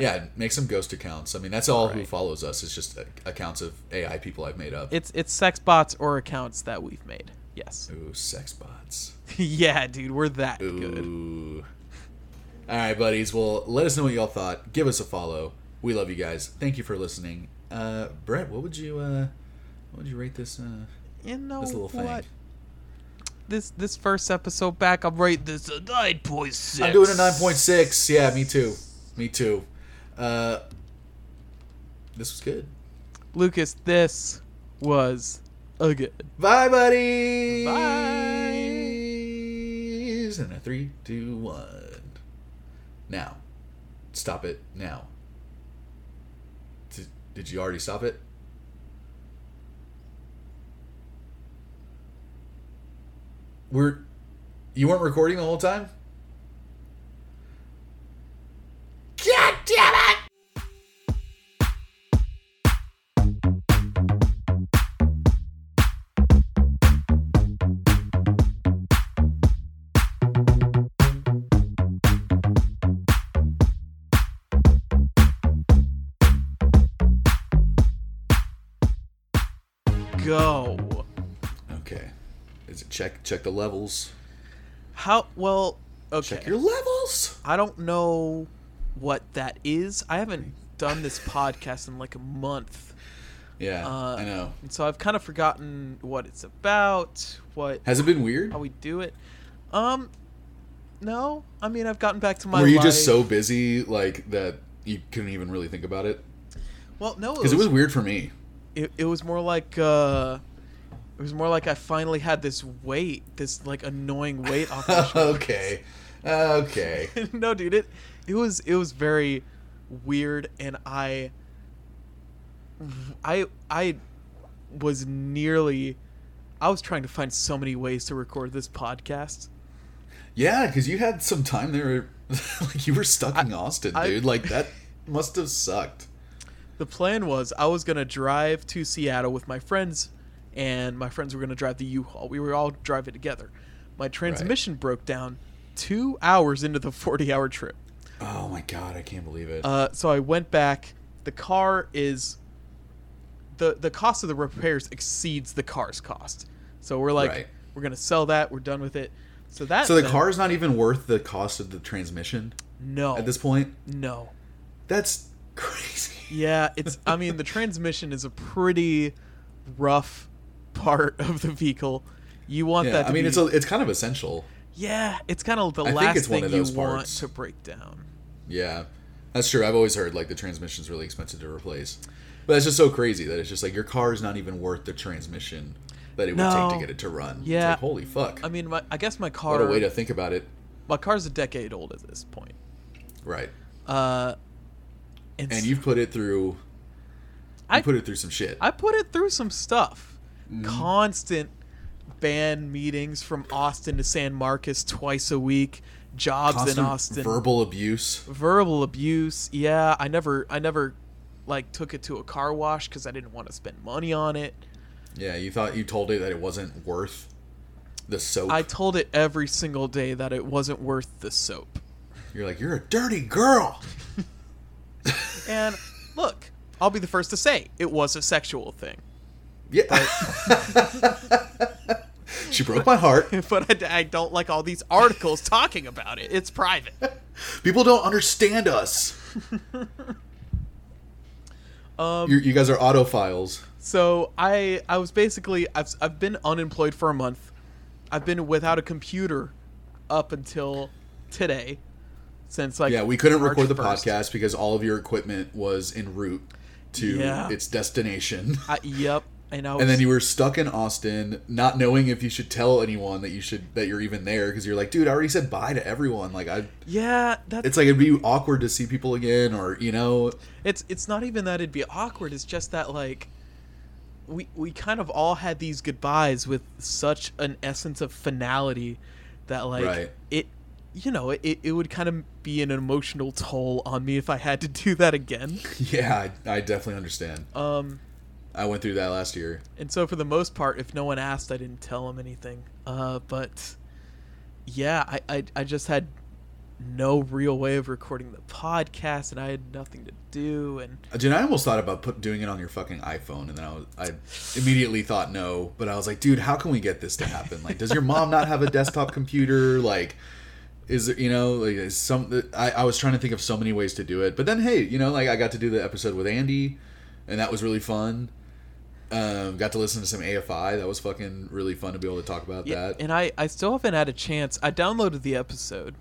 Yeah, make some ghost accounts. I mean, that's all who follows us It's just uh, accounts of AI people I've made up. It's it's sex bots or accounts that we've made. Yes. Ooh, sex bots. yeah, dude, we're that good. Ooh. All right, buddies. Well, let us know what y'all thought. Give us a follow. We love you guys. Thank you for listening. Uh, Brett, what would you uh, what would you rate this uh, You know this little thing? This this first episode back, I'm rating this a nine point six. I'm doing a nine point six. Yeah, me too. Me too. Uh, this was good. Lucas, this was a good. Bye, buddy. Bye. And a three, two, one. Now, stop it now. Did, did you already stop it? We're you weren't recording the whole time. Check check the levels? How well? Okay. Check your levels. I don't know what that is. I haven't done this podcast in like a month. Yeah, Uh, I know. And so I've kind of forgotten what it's about, what Has it been weird? how we do it. Um no. I mean I've gotten back to my Were you life. just so busy like that you couldn't even really think about it? Well, no, it Because it was weird for me. it, it was more like uh it was more like I finally had this weight, this like annoying weight off my shoulders. okay, okay. no, dude, it it was it was very weird, and I I I was nearly I was trying to find so many ways to record this podcast. Yeah, because you had some time there, like you were stuck in Austin, I- dude. Like that must have sucked. The plan was I was gonna drive to Seattle with my friends, and my friends were gonna drive the U-Haul. We were all driving together. My transmission broke down two hours into the forty-hour trip. Oh my god, I can't believe it. Uh, so I went back. The car is the the cost of the repairs exceeds the car's cost. So we're like, Right. we're gonna sell that. We're done with it. So that so the car is not even worth the cost of the transmission no at this point. no That's crazy. yeah it's I mean the transmission is a pretty rough part of the vehicle. You want Yeah, that. To I mean be, it's a, it's kind of essential. yeah, it's kind of the I last thing you those want to break down. Yeah, that's true. I've always heard like the transmission's really expensive to replace, but it's just so crazy that it's just like your car is not even worth the transmission that it would take to get it to run. Yeah. like, holy fuck. I mean, my, I guess my car. what a way to think about it. my car's a decade old at this point. Right. Uh, and, And you've put it through. You I- put it through some shit. I put it through some stuff. Mm-hmm. Constant band meetings from Austin to San Marcos twice a week. Jobs Constant in Austin. verbal abuse. verbal abuse. Yeah, I never, I never, like took it to a car wash because I didn't want to spend money on it. Yeah, you thought you told it that it wasn't worth the soap. I told it every single day that it wasn't worth the soap. You're like, you're a dirty girl. And look, I'll be the first to say it was a sexual thing. Yeah. she broke my heart. but I, I don't like all these articles talking about it. It's private. People don't understand us. Um, You're, you guys are autophiles. so I I was basically I've I've been unemployed for a month. I've been without a computer up until today, since like Yeah, we couldn't March record the 1st. podcast because all of your equipment was en route to Yeah. its destination. I, yep, I was, and then you were stuck in Austin, not knowing if you should tell anyone that you should that you're even there because you're like, dude, I already said bye to everyone. Like, I, yeah that's it's like it'd be awkward to see people again, or you know, it's it's not even that it'd be awkward. It's just that like we we kind of all had these goodbyes with such an essence of finality that like Right. it you know it, it would kind of be an emotional toll on me if I had to do that again. yeah, I, I definitely understand. Um I went through that last year. and so for the most part if no one asked I didn't tell them anything. Uh but yeah, I I, I just had no real way of recording the podcast, and I had nothing to do. And Dude, I almost thought about put, doing it on your fucking iPhone, and then I was, I immediately thought no, but I was like, dude, how can we get this to happen? Like, does your mom not have a desktop computer? Like, is there, you know, like is some? I, I was trying to think of so many ways to do it, but then hey, you know, like I got to do the episode with Andy, and that was really fun. Um, got to listen to some AFI. That was fucking really fun to be able to talk about yeah, that. and I I still haven't had a chance. I downloaded the episode.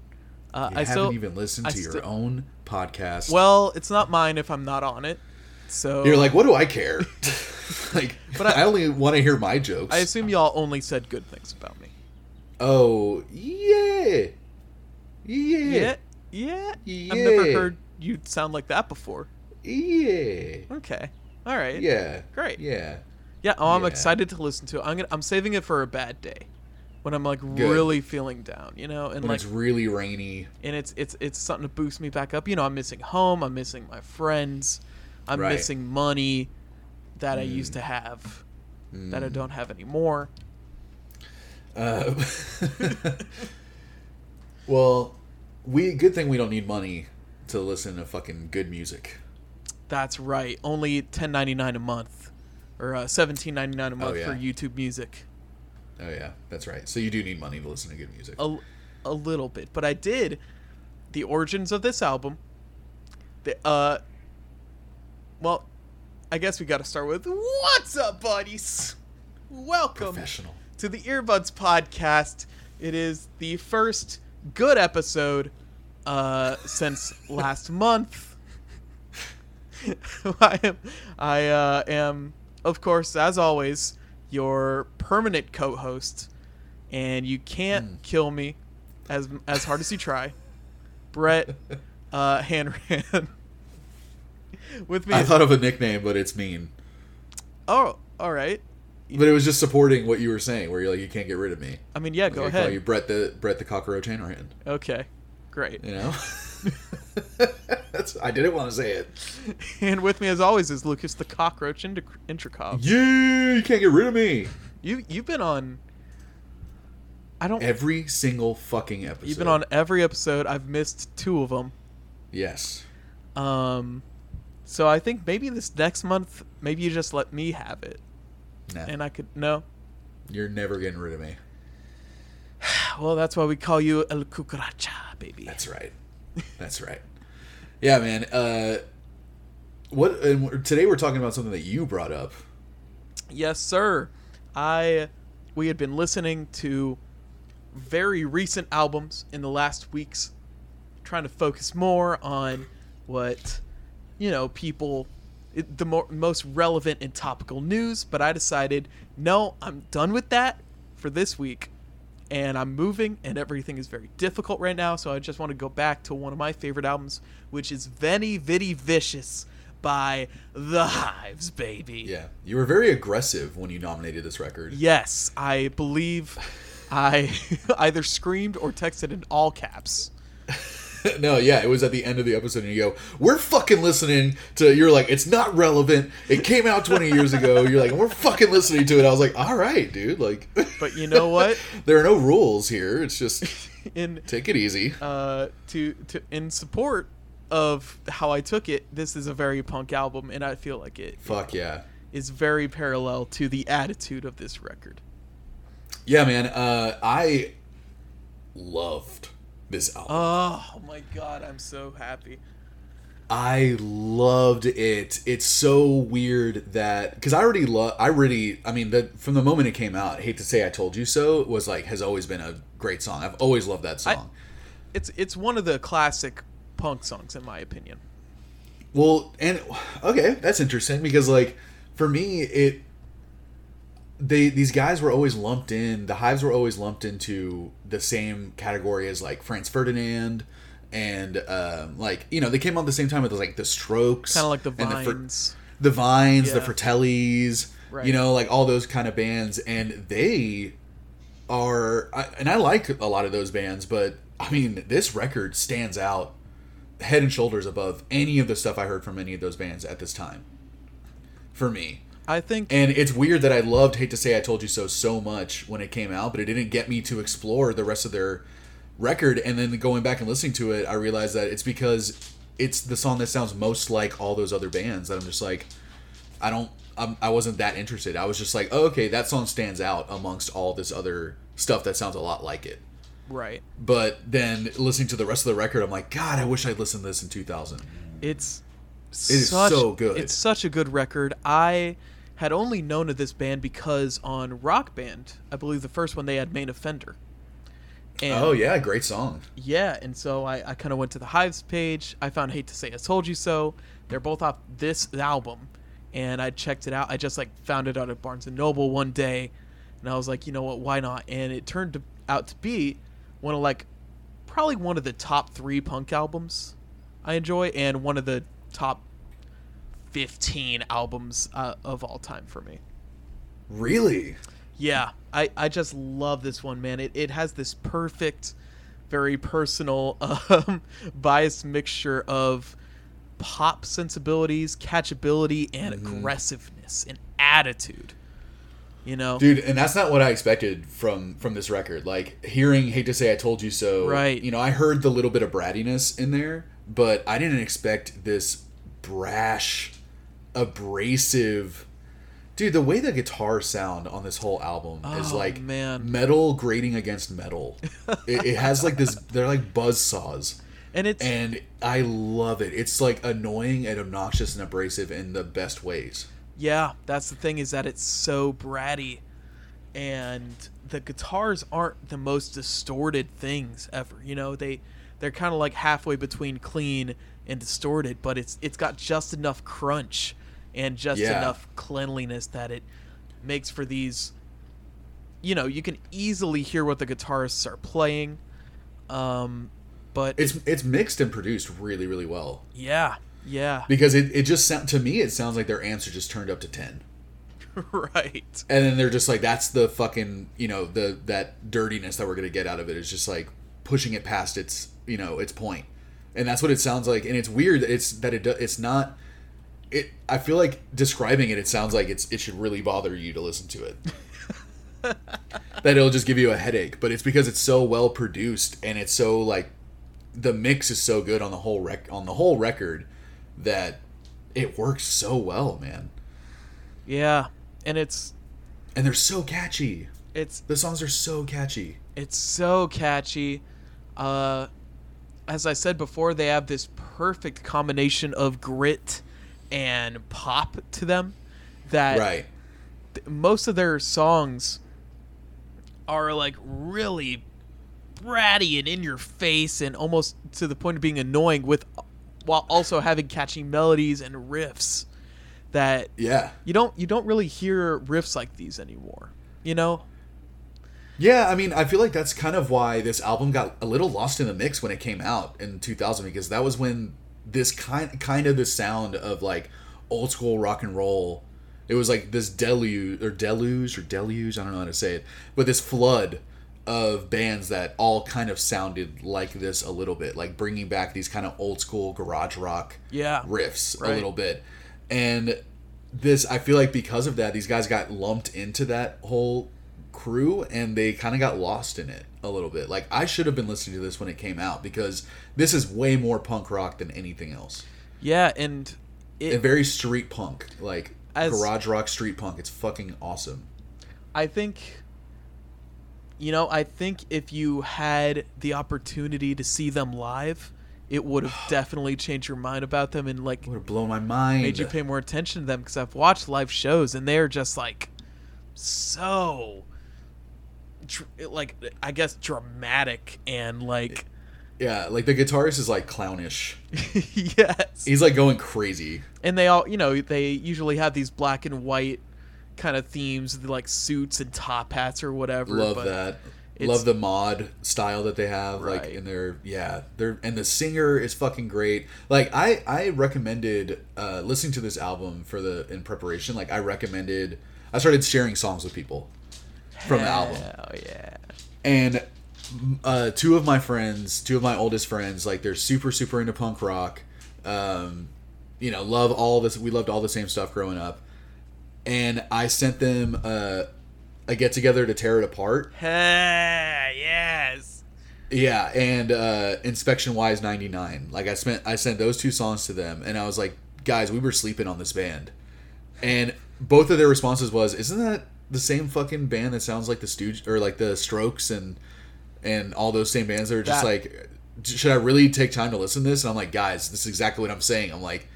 Uh, I haven't still even listened I to your still- own podcast. well, it's not mine if I'm not on it. So you're like, what do I care? like, But I, I- only want to hear my jokes. I assume y'all only said good things about me. Oh yeah, yeah, Yeah, yeah. Yeah. I've never heard you sound like that before. yeah, Okay, all right. yeah. Great. Yeah, Yeah, oh, I'm Yeah. excited to listen to it. I'm gonna, I'm saving it for a bad day, when I'm like really feeling down, you know, and when like, it's really rainy. and it's it's it's something to boost me back up. You know, I'm missing home. I'm missing my friends. I'm Right. missing money that I used to have that I Mm. don't have anymore. Uh, well, we good thing we don't need money to listen to fucking good music. That's right. Only 10.99 a month, or uh, 17.99 a month Oh, yeah. for YouTube Music. Oh yeah, that's right. So you do need money to listen to good music. a, a little bit, but I did the origins of this album. The, uh, well, I guess we got to start with what's up, buddies. Welcome to the Earbuds podcast. It is the first good episode uh, since last month. I am, I uh, am, of course, as always, your permanent co-host, and you can't Hmm. kill me as as hard as you try. Brett uh, Hanrahan. With me. I thought of a nickname, but it's mean. oh, all right. But it was just supporting what you were saying, where you're like, you can't get rid of me. I mean, yeah, go I Call ahead. you Brett the Brett the cockroach Hanrahan. Okay, great. You know. I didn't want to say it. And with me, as always, is Lucas the Cockroach Inter- Intricov. Yeah, you can't get rid of me. You you've been on. I don't. Every single fucking episode. You've been on every episode. I've missed two of them. Yes. Um, so I think maybe this next month, maybe you just let me have it, Nah, and I could no. you're never getting rid of me. Well, that's why we call you El Cucaracha, baby. That's right. That's right. Yeah, man. Uh, what? And today we're talking about something that you brought up. Yes, sir. I we had been listening to very recent albums in the last weeks, trying to focus more on what you know people the more, most relevant and topical news. But I decided no, I'm done with that for this week. And I'm moving, and everything is very difficult right now. So I just want to go back to one of my favorite albums, which is Veni Vidi Vicious by The Hives, baby. Yeah, you were very aggressive when you nominated this record. Yes, I believe I either screamed or texted in all caps. no, yeah, it was at the end of the episode, and you go, "We're fucking listening to." You're like, "It's not relevant. It came out 20 years ago." You're like, "We're fucking listening to it." I was like, "All right, dude." Like, But you know what? there are no rules here. It's just In take it easy. uh to to in support of how I took it, this is a very punk album and I feel like it Fuck yeah. is very parallel to the attitude of this record. Yeah, man. Uh, I loved this album. Oh my god, I'm so happy. I loved it. It's so weird that because I already love. I really. I mean, the, from the moment it came out, I hate to say "I told you so" was like has always been a great song. I've always loved that I- song. It's it's one of the classic punk songs in my opinion. Well, and okay, that's interesting because like for me, it they these guys were always lumped in. The Hives were always lumped into the same category as like Franz Ferdinand. And um, like you know, they came out at the same time with like the Strokes, Kind of like the Vines. the Vines, the Fratellis, Right. you know, like all those kind of bands, and they are, I, and I like a lot of those bands, but I mean, this record stands out head and shoulders above any of the stuff I heard from any of those bands at this time. For me, I think and it's weird that I loved "Hate to Say I Told You So" so much when it came out, but it didn't get me to explore the rest of their record, and then going back and listening to it, I realized that it's because it's the song that sounds most like all those other bands that I'm just like, I don't, I'm, I wasn't that interested. I was just like, oh, okay, that song stands out amongst all this other stuff that sounds a lot like it. Right. But then listening to the rest of the record, I'm like, God, I wish I'd listened to this in 2000. It's It is so good. It's such a good record. I had only known of this band because on Rock Band, I believe the first one they had Main Offender. And oh yeah, great song. Yeah, and so I, I kind of went to the Hives page. I found Hate to Say I Told You So. They're both off this album, and I checked it out. I just like found it out at Barnes and Noble one day, and I was like, you know what, why not? And it turned to, out to be one of like probably one of the top three punk albums I enjoy, and one of the top fifteen albums uh, of all time for me. Really? Yeah, I, I just love this one, man. It, it has this perfect, very personal, um, biased mixture of pop sensibilities, catchability, and Mm-hmm. aggressiveness and attitude. You know, dude and that's not what i expected from from this record like hearing hate to say i told you so Right. you know i heard the little bit of brattiness in there but i didn't expect this brash abrasive dude the way the guitars sound on this whole album is Oh, like man. metal grating against metal. It, it has like this they're like buzz saws. And it's and i love it. It's like annoying and obnoxious and abrasive in the best ways. Yeah, that's the thing is that it's so bratty, and the guitars aren't the most distorted things ever. You know, they they're kind of like halfway between clean and distorted, but it's it's got just enough crunch and just Yeah. enough cleanliness that it makes for these. You know, you can easily hear what the guitarists are playing, um, but it's it's mixed and produced really really well yeah, yeah, because it, it just sound to me it sounds like their amps are just turned up to 10 right. and then they're just like that's the fucking you know the that dirtiness that we're gonna get out of it is just like pushing it past its you know its point and that's what it sounds like and it's weird that it's that it do- it's not it i feel like describing it it sounds like it's it should really bother you to listen to it. That it'll just give you a headache but it's because it's so well produced and it's so like the mix is so good on the whole rec on the whole record that it works so well man. Yeah, and it's and they're so catchy. It's the songs are so catchy. It's so catchy. Uh, as I said before, they have this perfect combination of grit and pop to them that right. th- most of their songs are like really bratty and in your face and almost to the point of being annoying with while also having catchy melodies and riffs that yeah. you don't you don't really hear riffs like these anymore you know? Yeah i mean i feel like that's kind of why this album got a little lost in the mix when it came out in 2000 because that was when this kind kind of the sound of like old school rock and roll. It was like this deluge or deluge or deluge i don't know how to say it but this flood of bands that all kind of sounded like this a little bit like bringing back these kind of old school garage rock Yeah. riffs a little bit. And this i feel like because of that these guys got lumped into that whole crew and they kind of got lost in it a little bit. Like i should have been listening to this when it came out because this is way more punk rock than anything else. Yeah and it, and very street punk like As- garage rock street punk. It's fucking awesome. I think you know, I think if you had the opportunity to see them live, it would have definitely changed your mind about them and like would have blown my mind. made you pay more attention to them because I've watched live shows and they're just like so dr- like I guess dramatic and like yeah like the guitarist is like clownish. Yes. he's like going crazy. And they all you know they usually have these black and white kind of themes like suits and top hats or whatever love that. love the mod style that they have like in their yeah they're and the singer is fucking great. Like i i recommended uh listening to this album for the in preparation like i recommended i started sharing songs with people from the album oh yeah and uh, two of my friends, two of my oldest friends, like they're super super into punk rock. Um, you know, love all this. We loved all the same stuff growing up, and I sent them uh, a get together to tear it apart. Hey, yes Yeah, and uh, Inspection Wise ninety nine. Like I spent, I sent those two songs to them, and I was like, guys, we were sleeping on this band, and both of their responses was, "Isn't that the same fucking band that sounds like the Stooge or like the Strokes and and all those same bands?" That are just That- like, should I really take time to listen to this? And I'm like, guys, this is exactly what I'm saying. I'm like,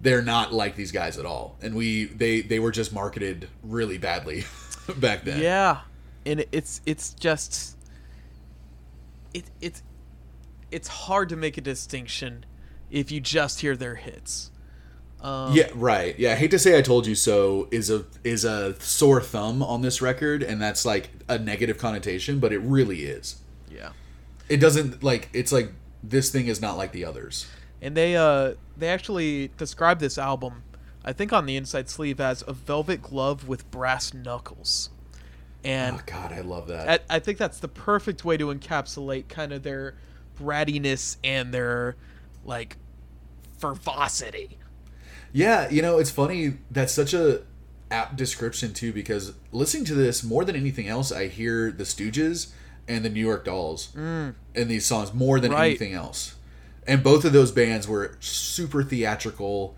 they're not like these guys at all, and we they they were just marketed really badly back then. Yeah, and it's it's just it it's it's hard to make a distinction if you just hear their hits. Um, Yeah, right. Yeah, I hate to say I told you so is a is a sore thumb on this record and that's like a negative connotation, but it really is. yeah. It doesn't like it's like this thing is not like the others. And they uh they actually describe this album, I think on the inside sleeve as a velvet glove with brass knuckles. And Oh god, I love that. I, I think that's the perfect way to encapsulate kind of their brattiness and their like fervosity. Yeah, you know, it's funny that's such a apt description too because listening to this more than anything else I hear the Stooges and the New York Dolls in these songs more than Right. anything else. And both of those bands were super theatrical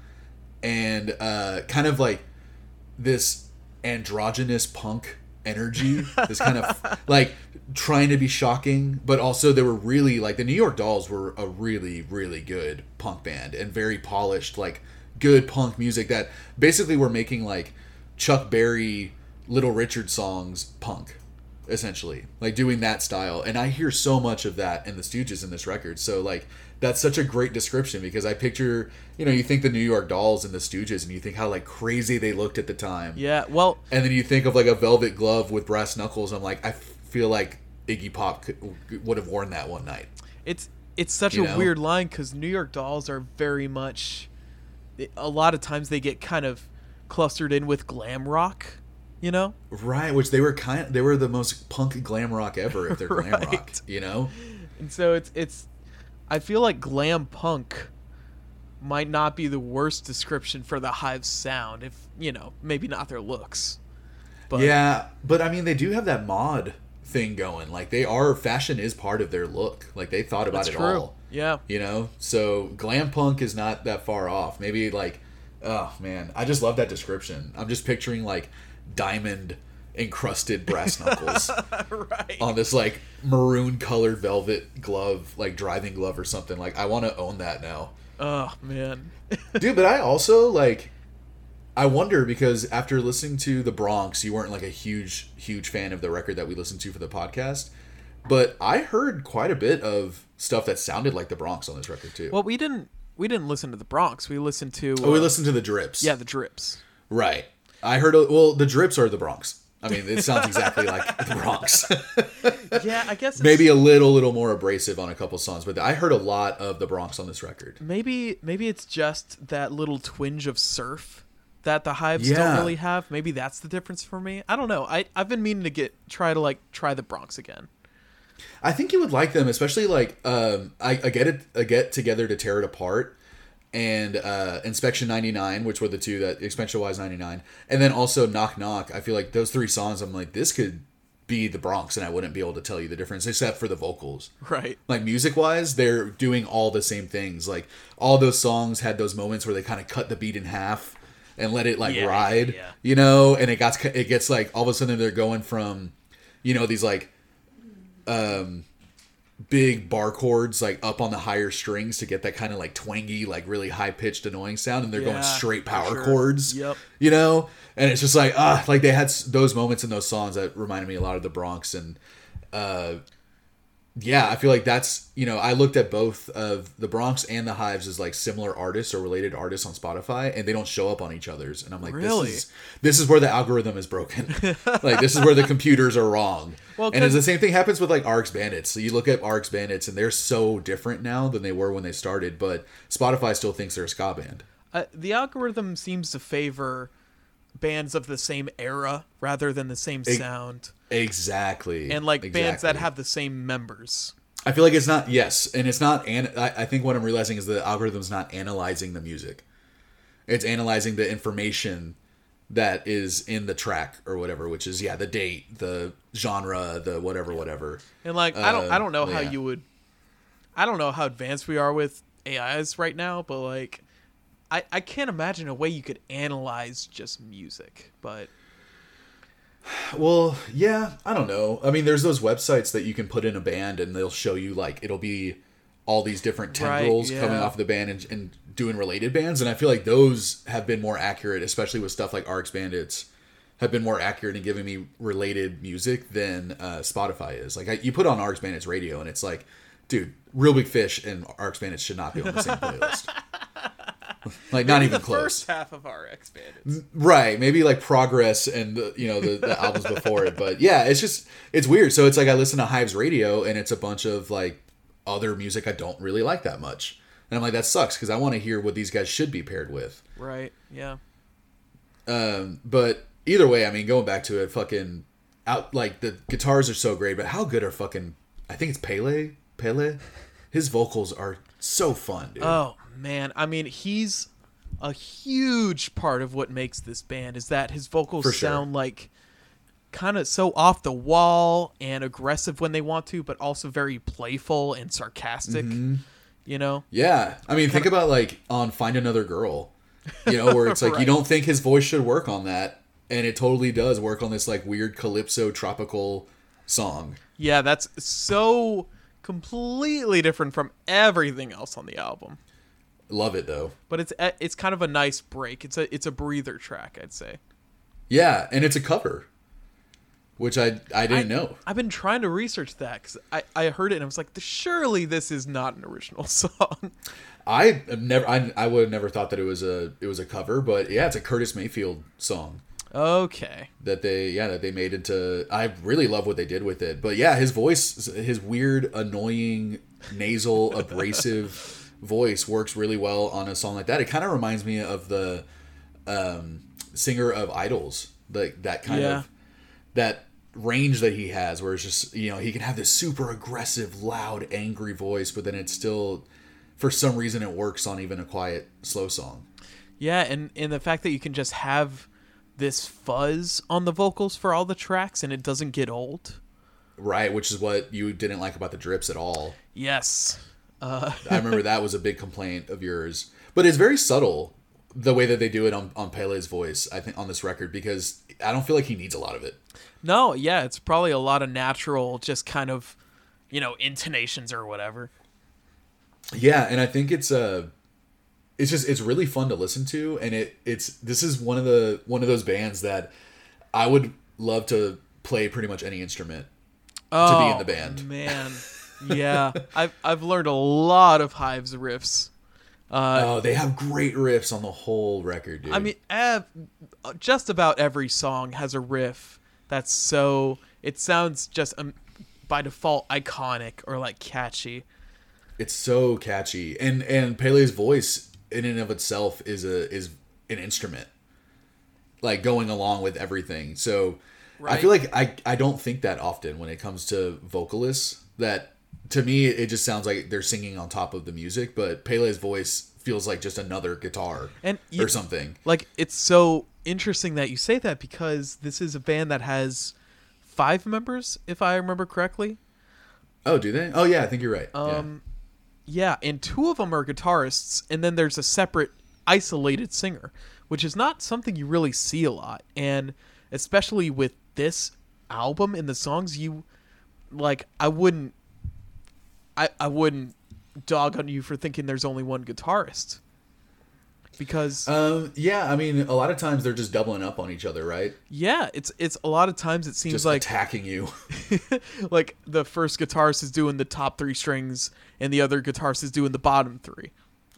and uh, kind of like this androgynous punk energy this kind of like trying to be shocking but also they were really like the new york dolls were a really really good punk band and very polished like good punk music that basically were making like chuck berry little richard songs punk essentially like doing that style and i hear so much of that in the stooges in this record so like that's such a great description because i picture you know you think the new york dolls and the stooges and you think how like crazy they looked at the time Yeah, well, and then you think of like a velvet glove with brass knuckles i'm like i feel like iggy pop could, would have worn that one night it's it's such You a know? weird line because New York Dolls are very much. A lot of times they get kind of clustered in with glam rock, you know. right which they were kind they were the most punk glam rock ever if they're glam rock Right. you know And so it's it's. I feel like glam punk might not be the worst description for the Hive's sound, if you know, maybe not their looks. But yeah but i mean they do have that mod thing going like they are fashion is part of their look like they thought about it true. all Yeah, you know? So glam punk is not that far off. Maybe like oh man. I just love that description. I'm just picturing like diamond encrusted brass knuckles right. on this like maroon colored velvet glove like driving glove or something. Like i want to own that now. Oh man. dude but i also like i wonder because after listening to the bronx you weren't like a huge huge fan of the record that we listened to for the podcast but i heard quite a bit of stuff that sounded like the bronx on this record too well, we didn't we didn't listen to the Bronx. We listened to Oh, we uh, listened to the drips. yeah the Drips. Right. I heard. Well, the drips are the Bronx. I mean, it sounds exactly like the Bronx. Yeah, I guess it's, Maybe a little, little more abrasive on a couple songs, but I heard a lot of the Bronx on this record. maybe maybe it's just that little twinge of surf that the hives Yeah. don't really have. Maybe that's the difference for me. I don't know. I I've been meaning to get try to like try the Bronx again. I think you would like them, especially like um, I, I get it, I get together to tear it apart, and uh, Inspection ninety nine, which were the two that Inspection Wise ninety nine, and then also Knock Knock. I feel like those three songs. I'm like, this could be the Bronx, and I wouldn't be able to tell you the difference except for the vocals. Right. like music wise they're doing all the same things like all those songs had those moments where they kind of cut the beat in half and let it like Yeah, ride yeah. you know and it got it gets like all of a sudden they're going from you know these like um big bar chords like up on the higher strings to get that kind of like twangy like really high pitched annoying sound and they're going straight power sure. chords Yep. you know and it's just like ah like they had those moments in those songs that reminded me a lot of the bronx and uh yeah i feel like that's you know i looked at both of the bronx and the hives as like similar artists or related artists on spotify and they don't show up on each other's and i'm like Really? this is this is where the algorithm is broken like this is where the computers are wrong Well, and it's the same thing happens with like RX Bandits. So you look at RX Bandits and they're so different now than they were when they started, but Spotify still thinks they're a ska band. Uh, the algorithm seems to favor bands of the same era rather than the same sound Exactly. and like bands that have the same members. I feel like it's not yes, and it's not. And I, I think what I'm realizing is the algorithm's not analyzing the music. It's analyzing the information that is in the track or whatever, which is yeah the date, the genre, the whatever, whatever. And like I don't Uh, I don't know how yeah. you would I don't know how advanced we are with AIs right now, but like I I can't imagine a way you could analyze just music. But Well, yeah, I don't know. I mean, there's those websites that you can put in a band and they'll show you like it'll be all these different Right, tendrils coming off the band and, and doing related bands, and I feel like those have been more accurate, especially with stuff like RX Bandits, have been more accurate in giving me related music than uh, Spotify is. Like, I, you put on RX Bandits radio, and it's like, dude, Real Big Fish and RX Bandits should not be on the same playlist. like, not even the close. first half of RX Bandits. Right, maybe like Progress and uh, you know the, the albums before it, but yeah, it's just it's weird. So it's like I listen to Hives Radio and it's a bunch of like other music I don't really like that much, and I'm like that sucks because I want to hear what these guys should be paired with. Right. Yeah. Um, but either way, I mean, going back to it, fucking out like the guitars are so great, but how good are fucking? I think it's Pelle. Pelle, his vocals are so fun, dude. Oh man, I mean he's a huge part of what makes this band is that his vocals sure. sound like kind of so off the wall and aggressive when they want to, but also very playful and sarcastic. Mm-hmm. You know? Yeah, I mean, think about like on "Find Another Girl," you know, where it's like you don't think his voice should work on that, and it totally does work on this like weird calypso tropical song. Yeah, that's so completely different from everything else on the album. Love it though. But it's eh, it's kind of a nice break. It's a it's a breather track, I'd say. Yeah, and it's a cover, which I I didn't know. I've been trying to research that because I, I heard it and I was like, surely this is not an original song. I have never I, I would have never thought that it was a it was a cover, but yeah, it's a Curtis Mayfield song okay. that they yeah that they made into. I really love what they did with it, but yeah, his voice, his weird, annoying, nasal, abrasive voice works really well on a song like that. It kind of reminds me of the um, singer of IDLES, like that kind Yeah. of that range that he has, where it's just you know he can have this super aggressive, loud, angry voice, but then it's still for some reason it works on even a quiet, slow song. Yeah, and and the fact that you can just have this fuzz on the vocals for all the tracks and it doesn't get old. Right, which is what you didn't like about the drips at all. Yes. Uh, I remember that was a big complaint of yours. But it's very subtle the way that they do it on, on Pelle's voice, I think, on this record, because I don't feel like he needs a lot of it. no, yeah, it's probably a lot of natural, just kind of, you know, intonations or whatever. Yeah, and I think it's uh it's just it's really fun to listen to and it it's this is one of the one of those bands that I would love to play pretty much any instrument Oh, to be in the band. Man, yeah, I've I've learned a lot of Hives riffs. Uh, oh, they have great riffs on the whole record, dude. I mean, ev- just about every song has a riff that's so it sounds just um, by default iconic or like catchy. it's so catchy and and Pelle's voice in and of itself is a is an instrument like going along with everything so i feel like i i don't think that often when it comes to vocalists that to me it just sounds like they're singing on top of the music but Pelle's voice feels like just another guitar And you- or something Like it's so interesting that you say that because this is a band that has five members, if I remember correctly. oh do they oh yeah i think you're right Um, yeah, and two of them are guitarists, and then there's a separate isolated singer, which is not something you really see a lot. And especially with this album and the songs, you like, I wouldn't, I I wouldn't dog on you for thinking there's only one guitarist, because yeah um yeah i mean a lot of times they're just doubling up on each other right? Yeah, it's it's a lot of times it seems just like attacking you. Like the first guitarist is doing the top three strings and the other guitarist is doing the bottom three.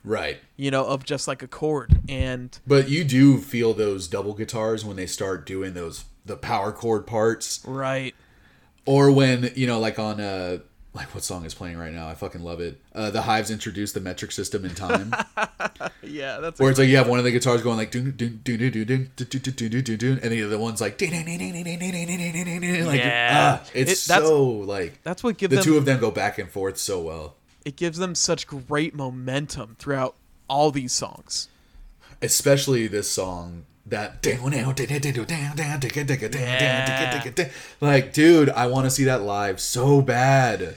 right. You know, of just like a chord. And But you do feel those double guitars when they start doing those the power chord parts, right, or when you know, like on uh, like what song is playing right now? I fucking love it. Uh, the Hives introduced the metric system in time, yeah, that's where it's like you have one of the guitars going like dun dun dun dun dun dun dun dun dun dun dun, and the other one's like like Yeah. ah, it's so like that's what gives the two of them go back and forth so well. it gives them such great momentum throughout all these songs. especially this song that like dude i want to see that live so bad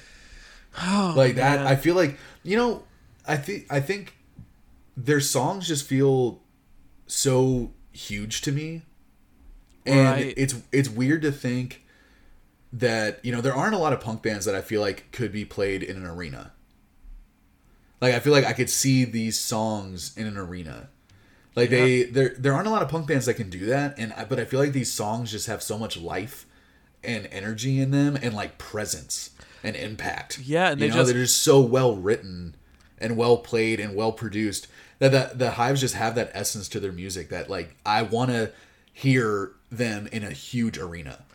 like that man. i feel like you know i think i think their songs just feel so huge to me and Right. it's it's weird to think that you know there aren't a lot of punk bands that i feel like could be played in an arena like i feel like i could see these songs in an arena like they there there aren't a lot of punk bands that can do that and I, but i feel like these songs just have so much life and energy in them and like presence and impact. Yeah, and you they know just- they're just so well written and well played and well produced that the, the hives just have that essence to their music that like i want to hear them in a huge arena.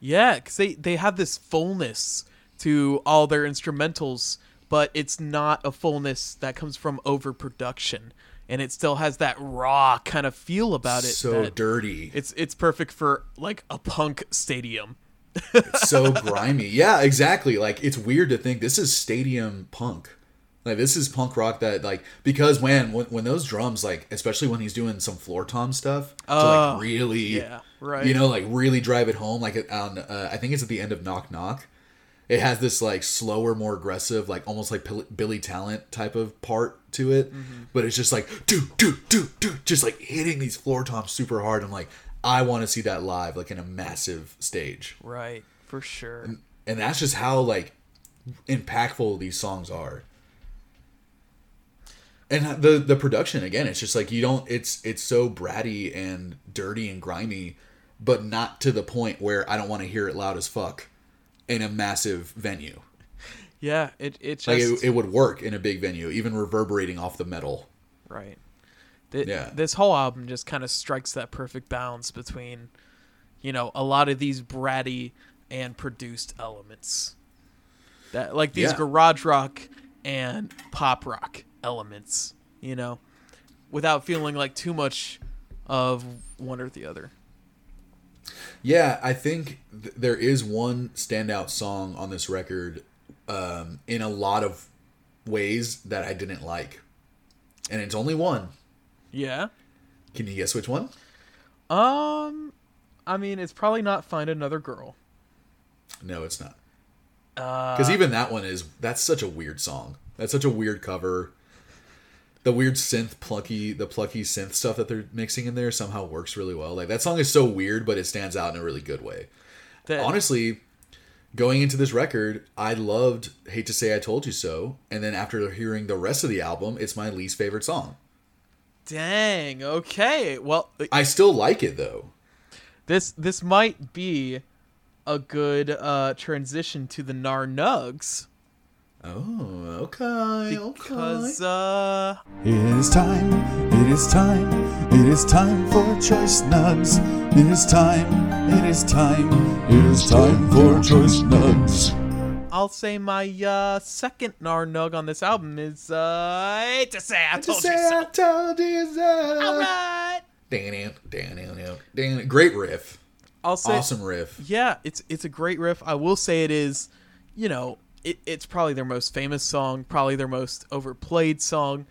Yeah, because they, they have this fullness to all their instrumentals, but it's not a fullness that comes from overproduction. And it still has that raw kind of feel about it. so dirty It's it's perfect for like a punk stadium. so grimy. Yeah, exactly. Like it's weird to think this is stadium punk. Like this is punk rock that like because when when, when those drums like especially when he's doing some floor tom stuff to Oh, like really yeah, right. you know like really drive it home like on uh, I think it's at the end of Knock Knock. It has this like slower, more aggressive, like almost like Billy Talent type of part to it, Mm-hmm. but it's just like do do do do, just like hitting these floor toms super hard. I'm like, I want to see that live, like in a massive stage Right, for sure. and that's just how like impactful these songs are and the the production again it's just like you don't it's it's so bratty and dirty and grimy but not to the point where i don't want to hear it loud as fuck in a massive venue Yeah, it it just like it, it would work in a big venue even reverberating off the metal Right. Th- Yeah. This whole album just kind of strikes that perfect balance between, you know, a lot of these bratty and produced elements. That like these Yeah. garage rock and pop rock elements, you know, without feeling like too much of one or the other. Yeah, I think th- there is one standout song on this record um, in a lot of ways that I didn't like. And it's only one. Yeah. Can you guess which one? Um I mean, it's probably not find another girl. No, it's not. Uh Because even that one is that's such a weird song. That's such a weird cover. The weird synth plucky, the plucky synth stuff that they're mixing in there somehow works really well. Like that song is so weird, but it stands out in a really good way. that- Honestly, going into this record, I loved "Hate to Say I Told You So," and then after hearing the rest of the album, it's my least favorite song. dang. Okay. Well, I still like it though. This this might be a good uh, transition to the Nar Nugs Oh, okay, because uh, It is time, it is time, it is time for choice nugs. It is time, it is time, it is time for choice nugs. I'll say my uh, second Nar Nug on this album is uh, I hate to say I To told say you so. I told you so. All right. Dang, dang, dang, dang. Great riff. I'll say Awesome riff. yeah, it's it's a great riff. I will say it is, you know, it, it's probably their most famous song, probably their most overplayed song,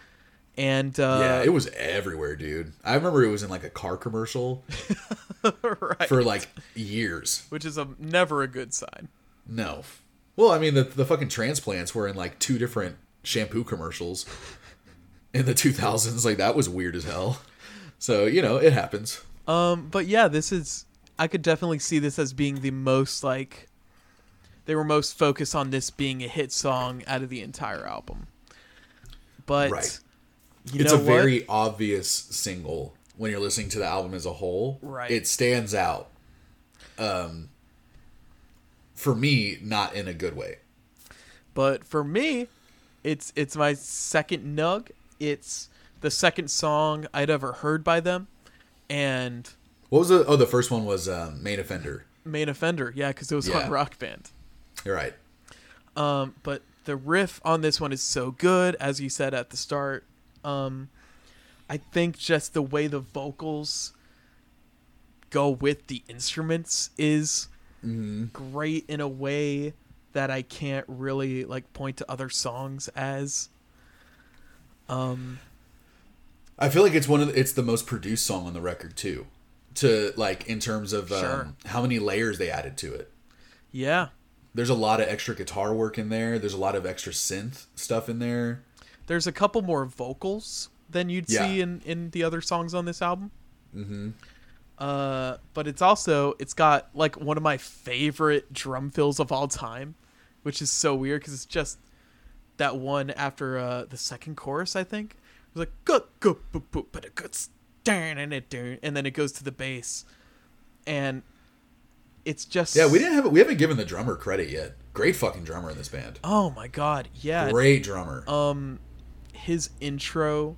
and uh, yeah, it was everywhere, dude. I remember it was in like a car commercial right, for like years. which is a never a good sign. No. Well, I mean, the, the fucking transplants were in like two different shampoo commercials in the 2000s. Like, that was weird as hell. So, you know, it happens. Um, but yeah, this is I could definitely see this as being the most like they were most focused on this being a hit song out of the entire album. But Right. You it's a what? very obvious single when you're listening to the album as a whole. Right. It stands out. Um, for me, not in a good way. But for me, it's it's my second nug. It's the second song I'd ever heard by them, and What was the? Oh, the first one was um, Main Offender. Main Offender. Yeah, because it was Yeah. on Rock Band. You're right. Um, but the riff on this one is so good, as you said at the start. Um, I think just the way the vocals go with the instruments is great in a way that I can't really like point to other songs as. Um, I feel like it's one of the, it's the most produced song on the record too. to like in terms of um, Sure. how many layers they added to it. Yeah. There's a lot of extra guitar work in there. There's a lot of extra synth stuff in there. There's a couple more vocals than you'd Yeah. see in in the other songs on this album. Mm-hmm. Uh, but it's also it's got like one of my favorite drum fills of all time, which is so weird because it's just that one after uh, the second chorus. I think it was like go go boop boop but it goes and it and then it goes to the bass, and it's just Yeah, we didn't have we haven't given the drummer credit yet. Great fucking drummer in this band. Oh my god, yeah. Great drummer. um his intro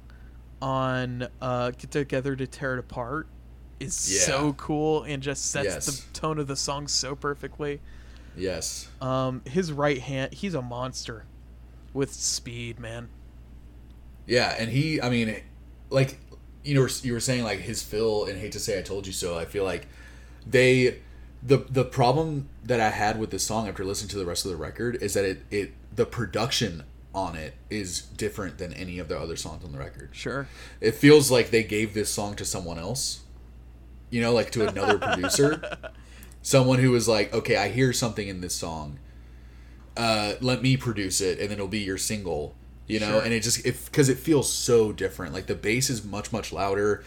on uh get together to tear it apart is Yeah. so cool and just sets Yes. the tone of the song so perfectly yes. um his right hand he's a monster with speed man Yeah, and he, I mean, like you know, you were saying like his fill and hate to say I told you so. I feel like they the the problem that I had with this song after listening to the rest of the record is that it it the production on it is different than any of the other songs on the record. sure It feels like they gave this song to someone else. You know, like to another producer. Someone who was like, "Okay, I hear something in this song. Uh, let me produce it and then it'll be your single." You know, Sure. and it just if cuz it feels so different. Like the bass is much much louder.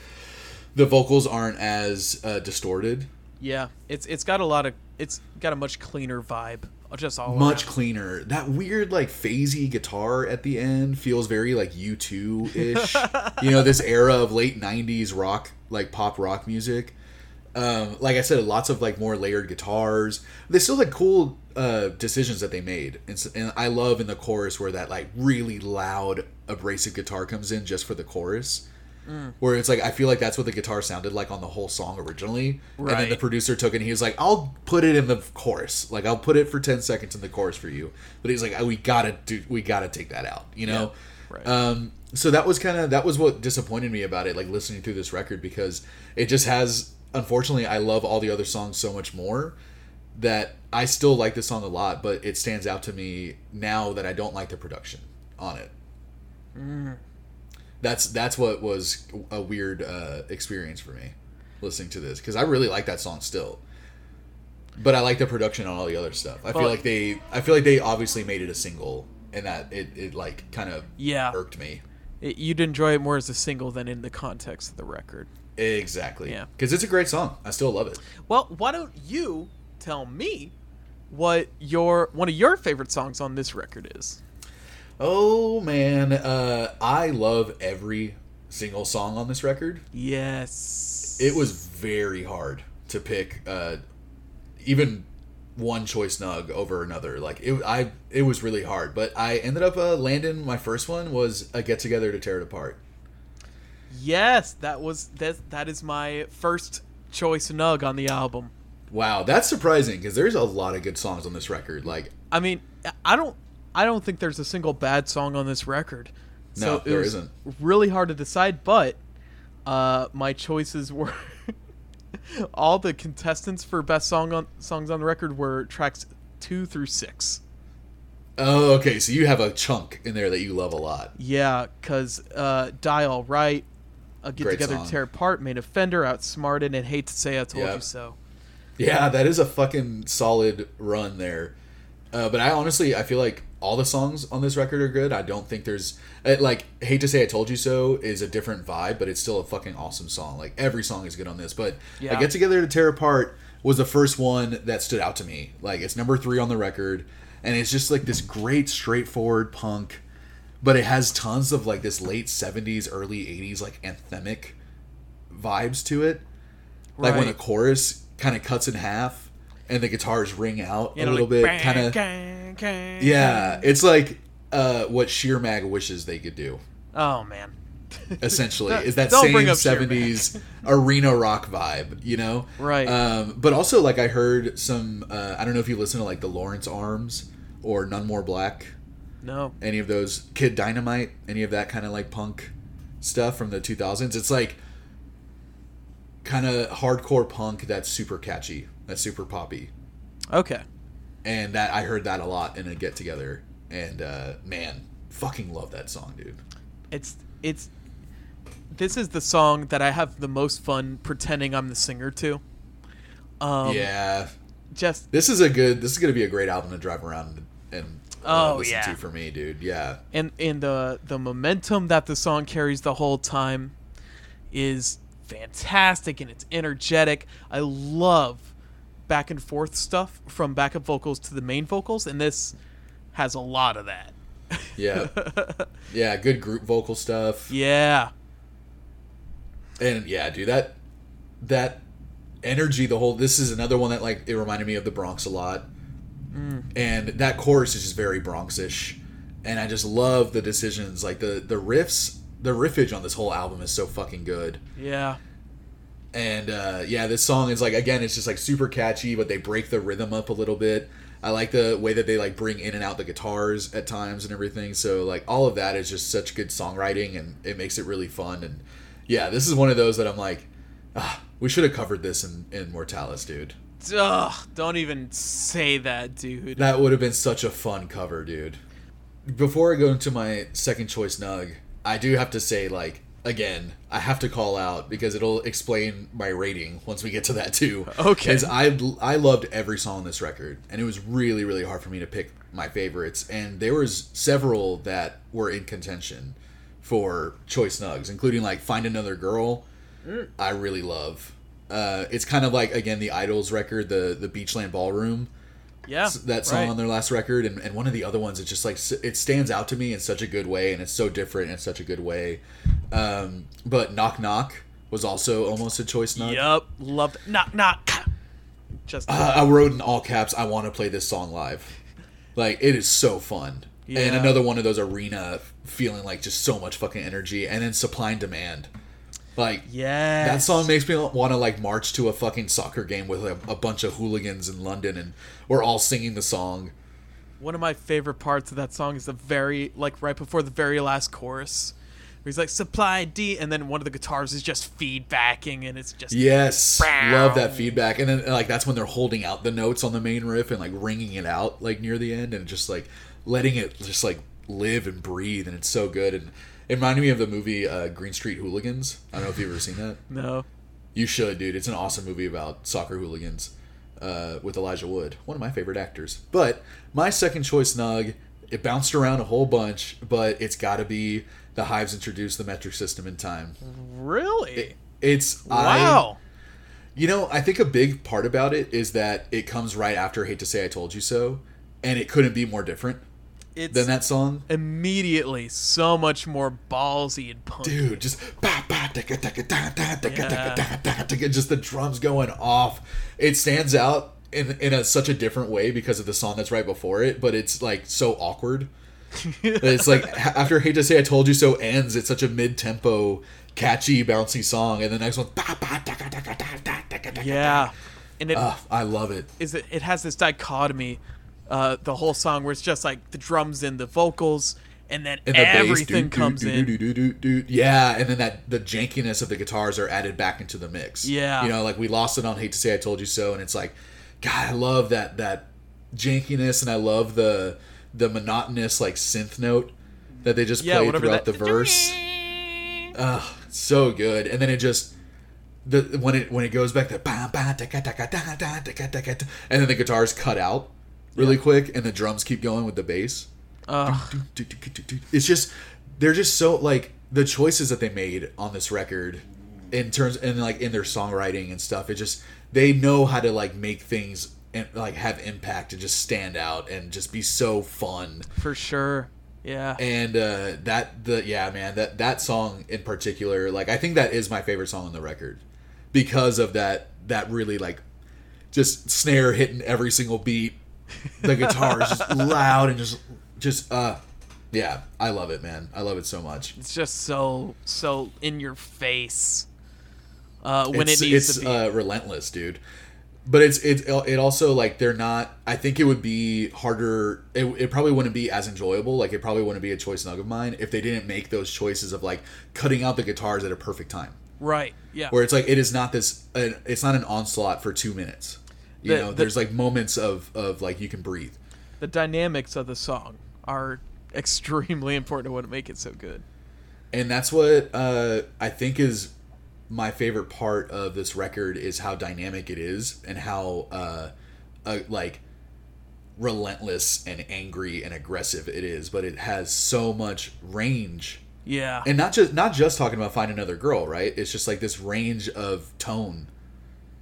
The vocals aren't as uh, distorted. yeah it's it's got a lot of it's got a much cleaner vibe just all much around. cleaner. That weird like phasey guitar at the end feels very like U2 ish. you know, this era of late '90s rock, like pop rock music. Um, like I said, lots of like more layered guitars. They still had cool uh, decisions that they made, and, s- and I love in the chorus where that like really loud abrasive guitar comes in just for the chorus. Where it's like I feel like that's what the guitar sounded like on the whole song originally, and then the producer took it and he was like, "I'll put it in the chorus, like I'll put it for ten seconds in the chorus for you." But he's like, "We gotta do, we gotta take that out," you know. right. Um, so that was kind of that was what disappointed me about it, like listening through this record because it just has. Unfortunately, I love all the other songs so much more that I still like this song a lot, but it stands out to me now that I don't like the production on it. That's that's what was a weird uh, experience for me listening to this because I really like that song still, but I like the production on all the other stuff. I feel like they I feel like they obviously made it a single and that it, it like kind of Yeah. irked me. It- you'd enjoy it more as a single than in the context of the record Exactly. Yeah. Because it's a great song. I still love it. Well, why don't you tell me what your one of your favorite songs on this record is? Oh man, uh, I love every single song on this record. Yes. It was very hard to pick uh, even one choice nug over another. Like it, I it was really hard. But I ended up uh, landing. My first one was a get together to tear it apart. Yes, that was that that is my first choice nug on the album. Wow, that's surprising because there's a lot of good songs on this record. Like I mean, I don't I don't think there's a single bad song on this record. No, it there was isn't. Really hard to decide, but uh, my choices were all the contestants for best song on songs on the record were tracks two through six. oh, okay, so you have a chunk in there that you love a lot. Yeah, because uh, Die All Right, uh, Get Great Together song. Tear Apart, "Main Offender, Outsmarted, and Hate to Say I Told Yep. You So. Yeah, that is a fucking solid run there. Uh, but I honestly, I feel like all the songs on this record are good. I don't think there's uh, like hate to say I told you so is a different vibe, but it's still a fucking awesome song. Like every song is good on this. But Yeah. I get together to tear apart was the first one that stood out to me. Like it's number three on the record, and it's just like this great straightforward punk, but it has tons of like this late '70s, early '80s like anthemic vibes to it like when Right. the chorus kind of cuts in half and the guitars ring out You a know, little like, bit kind of yeah it's like uh, what sheer mag wishes they could do. Oh, man. essentially is that same bring up Sheer 70s arena rock vibe you know? Right. um, but also like i heard some uh, i don't know if you listen to like the lawrence arms or none more black. No. any of those kid dynamite any of that kind of like punk stuff from the 2000s it's like kind of hardcore punk that's super catchy that's super poppy Okay. and that I heard that a lot in a get together, and uh, man, fucking love that song, dude. It's it's this is the song that I have the most fun pretending I'm the singer to. Um, yeah, Just this is a good. This is gonna be a great album to drive around and uh, Oh, listen yeah. to for me, dude. Yeah, and and the the momentum that the song carries the whole time is fantastic and it's energetic. I love back and forth stuff from backup vocals to the main vocals, and this has a lot of that. yeah, yeah. Good group vocal stuff. Yeah, And yeah, dude, that that energy, the whole this is another one that like it reminded me of the Bronx a lot. Mm. And that chorus is just very Bronxish. And I just love the decisions. Like the the riffs the riffage on this whole album is so fucking good. yeah, And uh, yeah, this song is like again, it's just like super catchy, but they break the rhythm up a little bit. I like the way that they like bring in and out the guitars at times and everything. So like all of that is just such good songwriting, and it makes it really fun. And yeah, this is one of those that I'm like, ah, we should have covered this in in Mortalis, dude. Ugh, don't even say that, dude. That would have been such a fun cover, dude. Before I go into my second choice nug, I do have to say, like, again, I have to call out because it'll explain my rating once we get to that too. Okay. Because I I loved every song on this record, and it was really really hard for me to pick my favorites, and there was several that were in contention for choice nugs, including like "Find Another Girl." I really love. Uh, it's kind of like again the IDLES record, the the Beachland Ballroom yeah, that song right. on their last record and, and one of the other ones it's just like it stands out to me in such a good way and it's so different in such a good way um, but knock knock was also almost a choice knock Yup, loved knock knock. Just uh, i wrote in all caps i want to play this song live like it is so fun yeah. and another one of those arena feeling like just so much fucking energy and then supply and demand like yeah, That song makes me want to like march to a fucking soccer game with a, a bunch of hooligans in London, and we're all singing the song. One of my favorite parts of that song is the very like right before the very last chorus. Where he's like supply D and then one of the guitars is just feedbacking and it's just Yes, love that feedback, and then like that's when they're holding out the notes on the main riff and like ringing it out like near the end, and just like letting it just like live and breathe, and it's so good. And it reminded me of the movie uh, Green Street Hooligans. I don't know if you've ever seen that. no. You should, dude. It's an awesome movie about soccer hooligans uh, with Elijah Wood, one of my favorite actors. But my second choice nug, it bounced around a whole bunch, but it's got to be the Hives introduced the metric system in time. Really? It's I, wow. you know, I think a big part about it is that it comes right after "Hate to Say I Told You So," and it couldn't be more different it's than that song. immediately so much more ballsy and punky. dude just ba, ba, ticka, ticka, da, da, ticka, ticka, da, da, ticka, just the drums going off it stands out in in a, such a different way because of the song that's right before it but it's like so awkward it's like after hate to say i told you so ends it's such a mid-tempo catchy bouncy song and the next one ba, ba, ticka, ticka, da, da, ticka, ticka, Yeah. And it Ah, i love it is it, it has this dichotomy uh, the whole song where it's just like the drums and the vocals and then and the everything doo, doo, comes doo, in. doo, doo, doo, yeah and then that the jankiness of the guitars are added back into the mix. Yeah. you know like we lost it on hate to say i told you so and it's like god i love that that jankiness and i love the the monotonous like synth note that they just Yeah, play throughout that- the verse. Ugh, so good. And then it just the when it when it goes back to ba, ba, ticka, ticka, da, da, ticka, ticka, t- and then the guitars cut out really quick and the drums keep going with the bass. It's just they're just so like the choices that they made on this record in terms and like in their songwriting and stuff it just they know how to like make things and like have impact and just stand out and just be so fun. For sure. Yeah. And uh that the yeah man that that song in particular like i think that is my favorite song on the record because of that that really like just snare hitting every single beat the guitar is just loud and just just uh yeah i love it man. I love it so much. It's just so so in your face uh, when it's, it needs it's to be. uh relentless dude. But it's it, it also like they're not i think it would be harder it, it probably wouldn't be as enjoyable like it probably wouldn't be a choice nug of mine if they didn't make those choices of like cutting out the guitars at a perfect time. Right yeah. Where it's like it is not this it's not an onslaught for two minutes you The- know the- there's like moments of of like you can breathe. The dynamics of the song are extremely important to what make it so good. And that's what uh, I think is my favorite part of this record is how dynamic it is and how uh, uh, like relentless and angry and aggressive it is but it has so much range. Yeah. and not just not just talking about find another girl right? It's just like this range of tone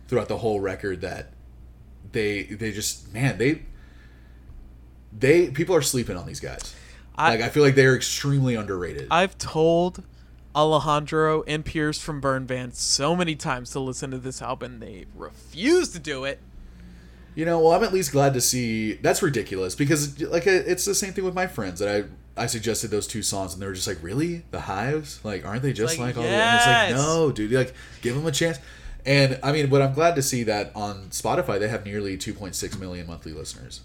throughout the whole record that they they just man they they people are sleeping on these guys I- like i feel like they're extremely underrated I've told Alejandro and Pierce from Burn Band so many times to listen to this album. They refuse to do it. You know, well, I'm at least glad to see. That's ridiculous because, like, it's the same thing with my friends that I I suggested those two songs and they were just like, really, the Hives? Like, aren't they just Like, like, all? The, and it's like, no, dude, like, give them a chance. And I mean, but I'm glad to see that on Spotify they have nearly 2.6 million monthly listeners.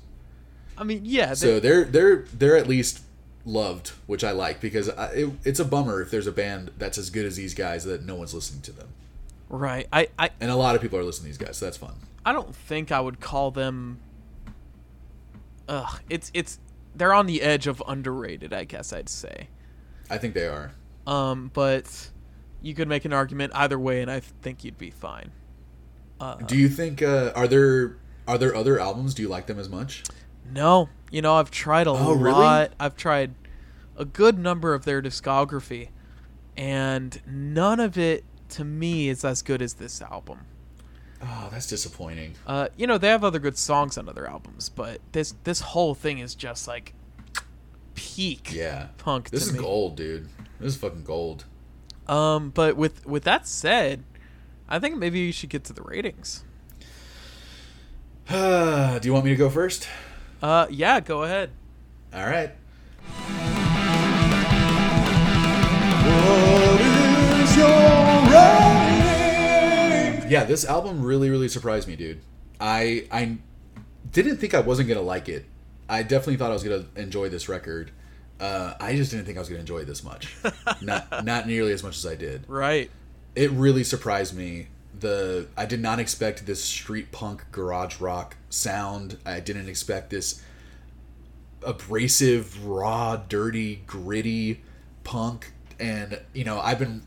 I mean, yeah. They, So they're they're they're at least loved, which I like because I, it, it's a bummer if there's a band that's as good as these guys that no one's listening to them. right. I, I And a lot of people are listening to these guys, so that's fun. I don't think I would call them. Ugh, it's it's they're on the edge of underrated. I guess I'd say. I think they are. Um, but you could make an argument either way, and I think you'd be fine. Do you think uh, are there are there other albums? Do you like them as much? No, you know I've tried a Oh, really? lot. I've tried a good number of their discography, and none of it to me is as good as this album. Oh, that's disappointing. Uh, you know they have other good songs on other albums, but this this whole thing is just like peak Yeah. punk. This is me. gold, dude. This is fucking gold. Um, but with with that said, I think maybe you should get to the ratings. Do you want me to go first? Uh, yeah, go ahead. All right. What is your? Yeah, this album really, really surprised me, dude. I I didn't think I wasn't gonna like it. I definitely thought I was gonna enjoy this record. Uh, I just didn't think I was gonna enjoy it this much. not not nearly as much as I did. Right. It really surprised me. The I did not expect this street punk garage rock sound. I didn't expect this abrasive, raw, dirty, gritty punk. And you know, I've been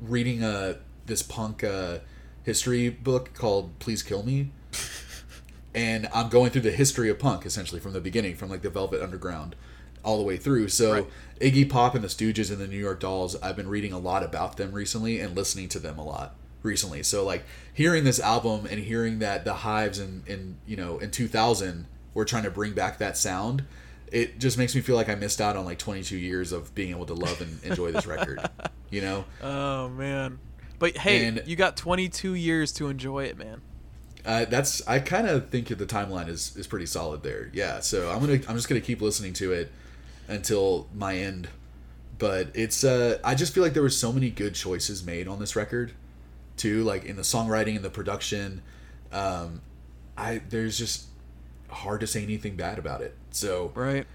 reading a this punk uh, history book called "Please Kill Me," and I'm going through the history of punk essentially from the beginning, from like the Velvet Underground all the way through. So Right. Iggy Pop and the Stooges and the New York Dolls, I've been reading a lot about them recently and listening to them a lot recently. So like hearing this album and hearing that the Hives in in you know in 2000 were trying to bring back that sound. It just makes me feel like I missed out on like 22 years of being able to love and enjoy this record. You know, Oh man. But hey, And- you got 22 years to enjoy it, man. Uh, that's I kind of think that the timeline is is pretty solid there. Yeah, so I'm gonna I'm just gonna keep listening to it until my end. But it's uh I just feel like there were so many good choices made on this record, too. Like in the songwriting and the production, um, I there's just hard to say anything bad about it. So Right.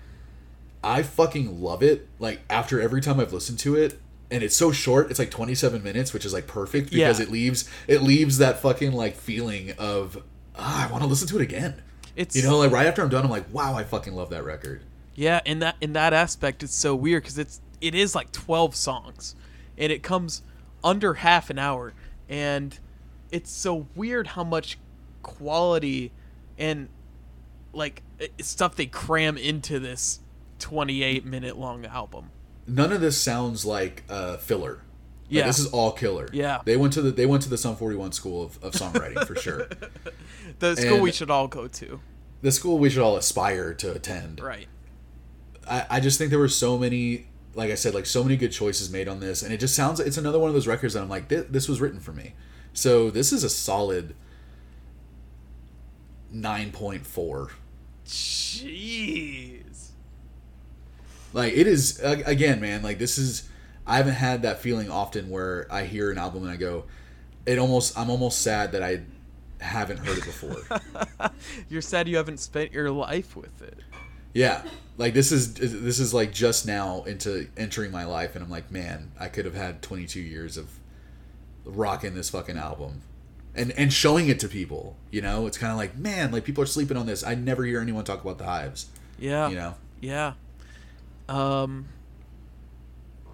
I fucking love it. Like after every time I've listened to it, and it's so short. It's like 27 minutes, which is like perfect because Yeah. it leaves it leaves that fucking like feeling of ah, I want to listen to it again. It's You know, like right after I'm done, I'm like, wow, I fucking love that record. Yeah, in that in that aspect, it's so weird because it's it is like twelve songs, and it comes under half an hour, and it's so weird how much quality and like stuff they cram into this twenty-eight minute long album. None of this sounds like uh, filler. Like, Yeah. this is all killer. Yeah. they went to the they went to the Sum 41 school of, of songwriting for sure. The school we should all go to, The school we should all aspire to attend. right? I, I just think there were so many like I said, like so many good choices made on this, and it just sounds it's another one of those records that I'm like, this, this was written for me. So this is a solid nine point four. Jeez. Like it is again, man. Like this is I haven't had that feeling often where I hear an album and I go, it almost I'm almost sad that I haven't heard it before. You're sad you haven't spent your life with it. Yeah, like this is this is like just now into entering my life, and I'm like, man, I could have had 22 years of rocking this fucking album, and and showing it to people. You know, it's kind of like, man, like people are sleeping on this. I never hear anyone talk about the Hives. Yeah. You know, Yeah. Um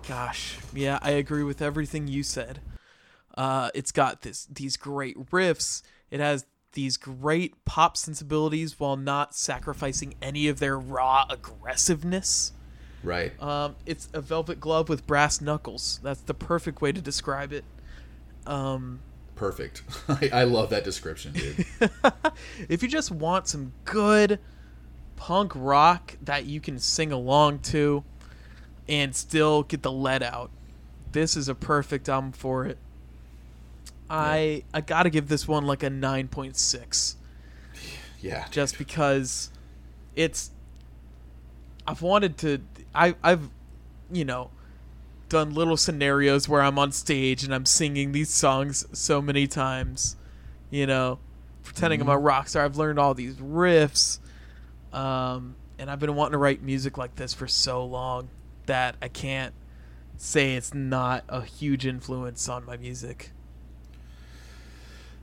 Gosh, yeah, I agree with everything you said. Uh, it's got this these great riffs. It has these great pop sensibilities while not sacrificing any of their raw aggressiveness. Right. Um, it's a velvet glove with brass knuckles. That's the perfect way to describe it. Um, Perfect. I, I love that description, dude. if you just want some good punk rock that you can sing along to and still get the lead out, this is a perfect album for it. I I gotta give this one like a nine point six, yeah. just because it's. I've wanted to. I I've, you know, done little scenarios where I'm on stage and I'm singing these songs so many times, you know, pretending I'm a rock star. I've learned all these riffs, um, and I've been wanting to write music like this for so long that I can't say it's not a huge influence on my music.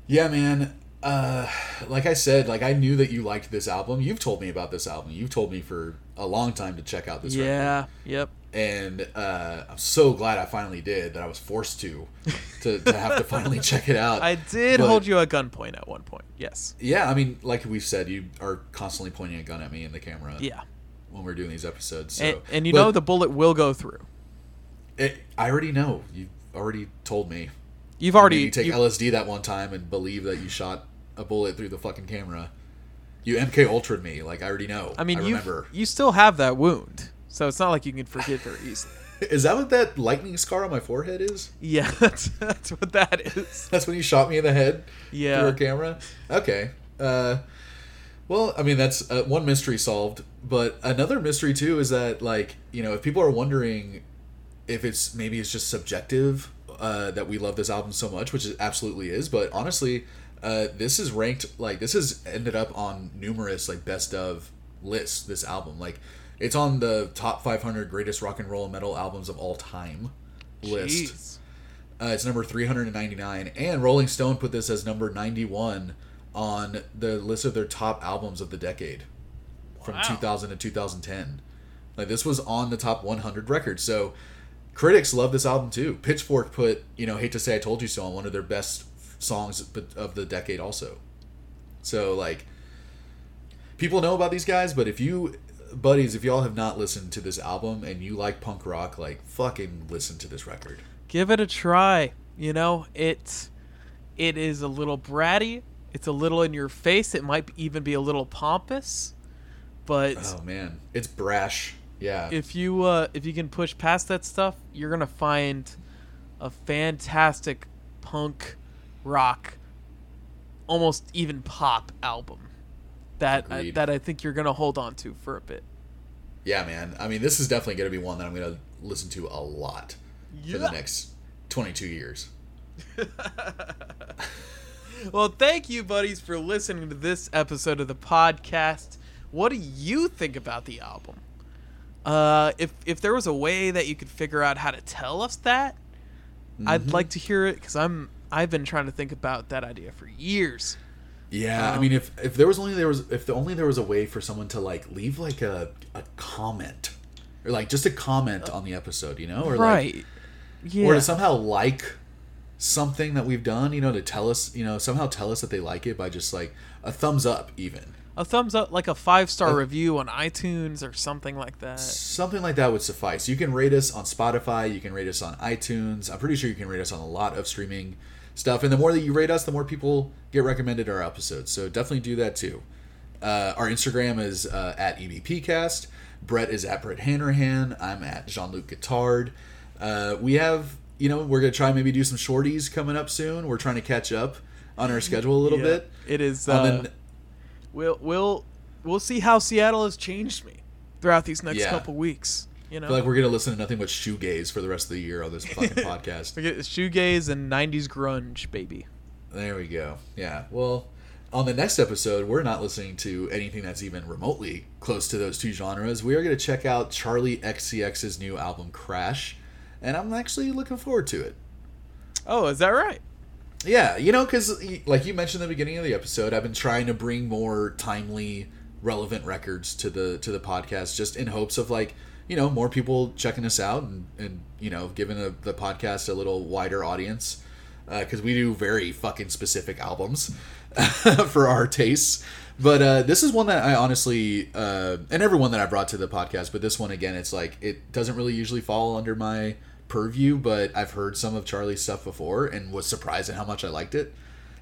Yeah, man. Uh, like I said, like I knew that you liked this album. You've told me about this album. You've told me for a long time to check out this record. yeah. Yep. and uh, I'm so glad I finally did that I was forced to to, to have to finally check it out. I did But- hold you at gunpoint at one point. Yes. Yeah, I mean, like we've said, you are constantly pointing a gun at me in the camera Yeah. when we're doing these episodes. So, and, and you but know the bullet will go through. it, I already know. You already told me. You've You already me take you- LSD that one time and believe that you shot a bullet through the fucking camera. You MK Ultra'd me, like I already know. I mean, you remember. you still have that wound, so it's not like you can forget very easily. Is that what that lightning scar on my forehead is? Yeah, that's, that's what that is. That's when you shot me in the head Yeah. through a camera. Okay. Uh, well, I mean that's uh, one mystery solved, but another mystery too is that like you know if people are wondering if it's maybe it's just subjective uh, that we love this album so much, which it absolutely is, but honestly, uh, this is ranked like this has ended up on numerous like best of lists. This album like it's on the top 500 greatest rock and roll and metal albums of all time list. Uh, it's number 399, and Rolling Stone put this as number 91 on the list of their top albums of the decade from Wow. 2000 to 2010. Like this was on the top 100 records. So critics love this album too. Pitchfork put, you know, "Hate to Say I Told You So" on one of their best songs of the decade also. So like people know about these guys, but if you buddies, if y'all have not listened to this album and you like punk rock, like fucking listen to this record. Give it a try. You know, it's it is a little bratty. It's a little in your face. It might even be a little pompous, but Oh man, it's brash. Yeah. if you uh, if you can push past that stuff, you're gonna find a fantastic punk rock, almost even pop album that I, that I think you're gonna hold on to for a bit. yeah, man. I mean, this is definitely going to be one that I'm going to listen to a lot for the next 22 years. Well, thank you, buddies, for listening to this episode of the podcast. What do you think about the album? Uh, if if there was a way that you could figure out how to tell us that, I'd like to hear it because I'm I've been trying to think about that idea for years. Yeah, I Um, mean, if if there was only there was if the only there was a way for someone to like leave like a a comment or like just a comment on the episode, you know, or like? Yeah. or to somehow like something that we've done, you know, to tell us, you know, somehow tell us that they like it by just like a thumbs up, even a thumbs up, like a five star Uh, review on iTunes or something like that. something like that would suffice. You can rate us on Spotify, you can rate us on iTunes. I'm pretty sure you can rate us on a lot of streaming stuff, and the more that you rate us, the more people get recommended our episodes. So definitely do that too. Uh, our Instagram is uh, at EBPcast. Brett is at Brett Hanrahan. I'm at Jean Luc Guitard. Uh, we have, you know, we're gonna try maybe do some shorties coming up soon. We're trying to catch up on our schedule a little Yeah. bit. It is. Um, and- we'll we'll we'll see how Seattle has changed me throughout these next Yeah. couple weeks. You know, I feel like we're gonna listen to nothing but shoegaze for the rest of the year on this fucking podcast. Shoegaze and '90s grunge, baby. There we go. Yeah. Well, on the next episode, we're not listening to anything that's even remotely close to those two genres. We are going to check out Charli XCX's new album, Crash, and I'm actually looking forward to it. Oh, is that right? Yeah, you know, because like you mentioned the beginning of the episode, I've been trying to bring more timely, relevant records to the to the podcast, just in hopes of like you know more people checking us out and, and you know giving a, the podcast a little wider audience because we do very fucking specific albums for our tastes. But uh, this is one that I honestly, uh, and everyone that I brought to the podcast, but this one again, it's like it doesn't really usually fall under my purview, but I've heard some of Charlie's stuff before and was surprised at how much I liked it.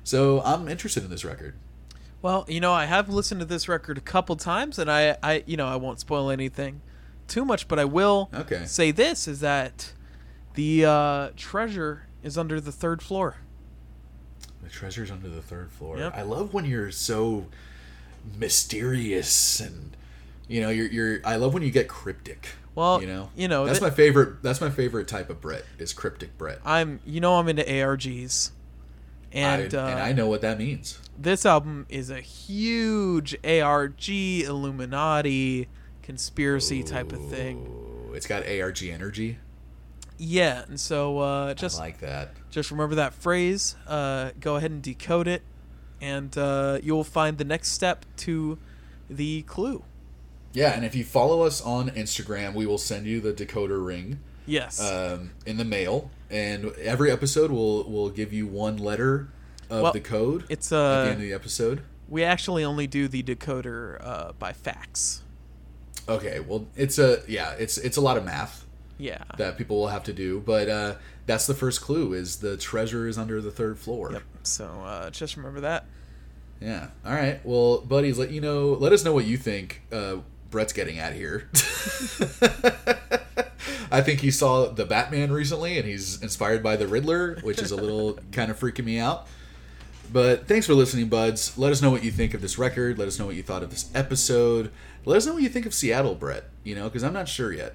So I'm interested in this record. Well, you know, I have listened to this record a couple times, and I, I, you know, I won't spoil anything too much, but I will Okay. say this: is that the uh, treasure is under the third floor. The treasure's under the third floor. Yep. I love when you're so mysterious and you know you're you're. I love when you get cryptic. Well, you know, you know, that's th- my favorite. That's my favorite type of Brett is cryptic Brett. I'm, you know, I'm into ARGs, and I, uh, and I know what that means. this album is a huge ARG Illuminati conspiracy type of thing. It's got ARG energy. Yeah, and so uh, just I like that. just remember that phrase. Uh, go ahead and decode it, and uh, you'll find the next step to the clue. Yeah, and if you follow us on Instagram, we will send you the decoder ring Yes. um, in the mail, and every episode will will give you one letter of Well, the code it's at the uh, end of the episode. we actually only do the decoder uh, by fax. Okay, well, it's a yeah, it's it's a lot of math Yeah. that people will have to do, but uh, that's the first clue: is the treasure is under the third floor. Yep. So uh, just remember that. Yeah. All right. Well, buddies, let you know. Let us know what you think. Uh, Brett's getting at here. I think he saw the Batman recently, and he's inspired by the Riddler, which is a little kind of freaking me out. But thanks for listening, buds. Let us know what you think of this record. Let us know what you thought of this episode. Let us know what you think of Seattle, Brett. You know, because I'm not sure yet.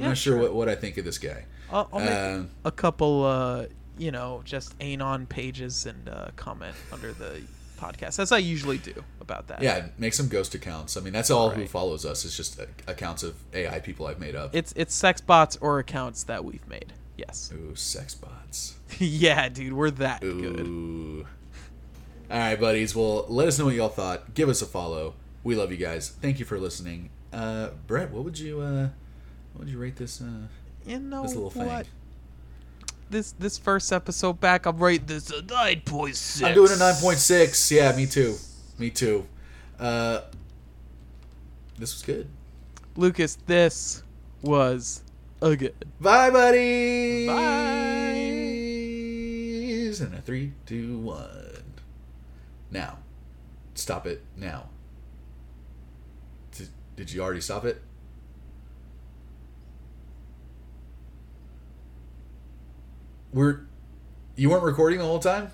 I'm Yeah, not sure, sure. what, what I think of this guy. I'll, I'll make Um, a couple, uh, you know, just anon pages and uh, comment under the podcast, as I usually do about that. yeah, make some ghost accounts. I mean, that's all who follows us. It's just uh, accounts of AI people I've made up. It's it's sex bots or accounts that we've made. Yes. Ooh, sex bots. yeah, dude, we're that good. All right, buddies. Well, let us know what y'all thought. Give us a follow. We love you guys. Thank you for listening. Uh, Brett, what would you uh, what would you rate this uh, You know this little thing? This this first episode back, I'm rating this a nine point six. I'm doing a nine point six. Yeah, me too. Me too. Uh, this was good. Lucas, this was a good. Bye, buddy. Bye. And a three, two, one. Now, stop it now. Did, did you already stop it? We're. You weren't recording the whole time?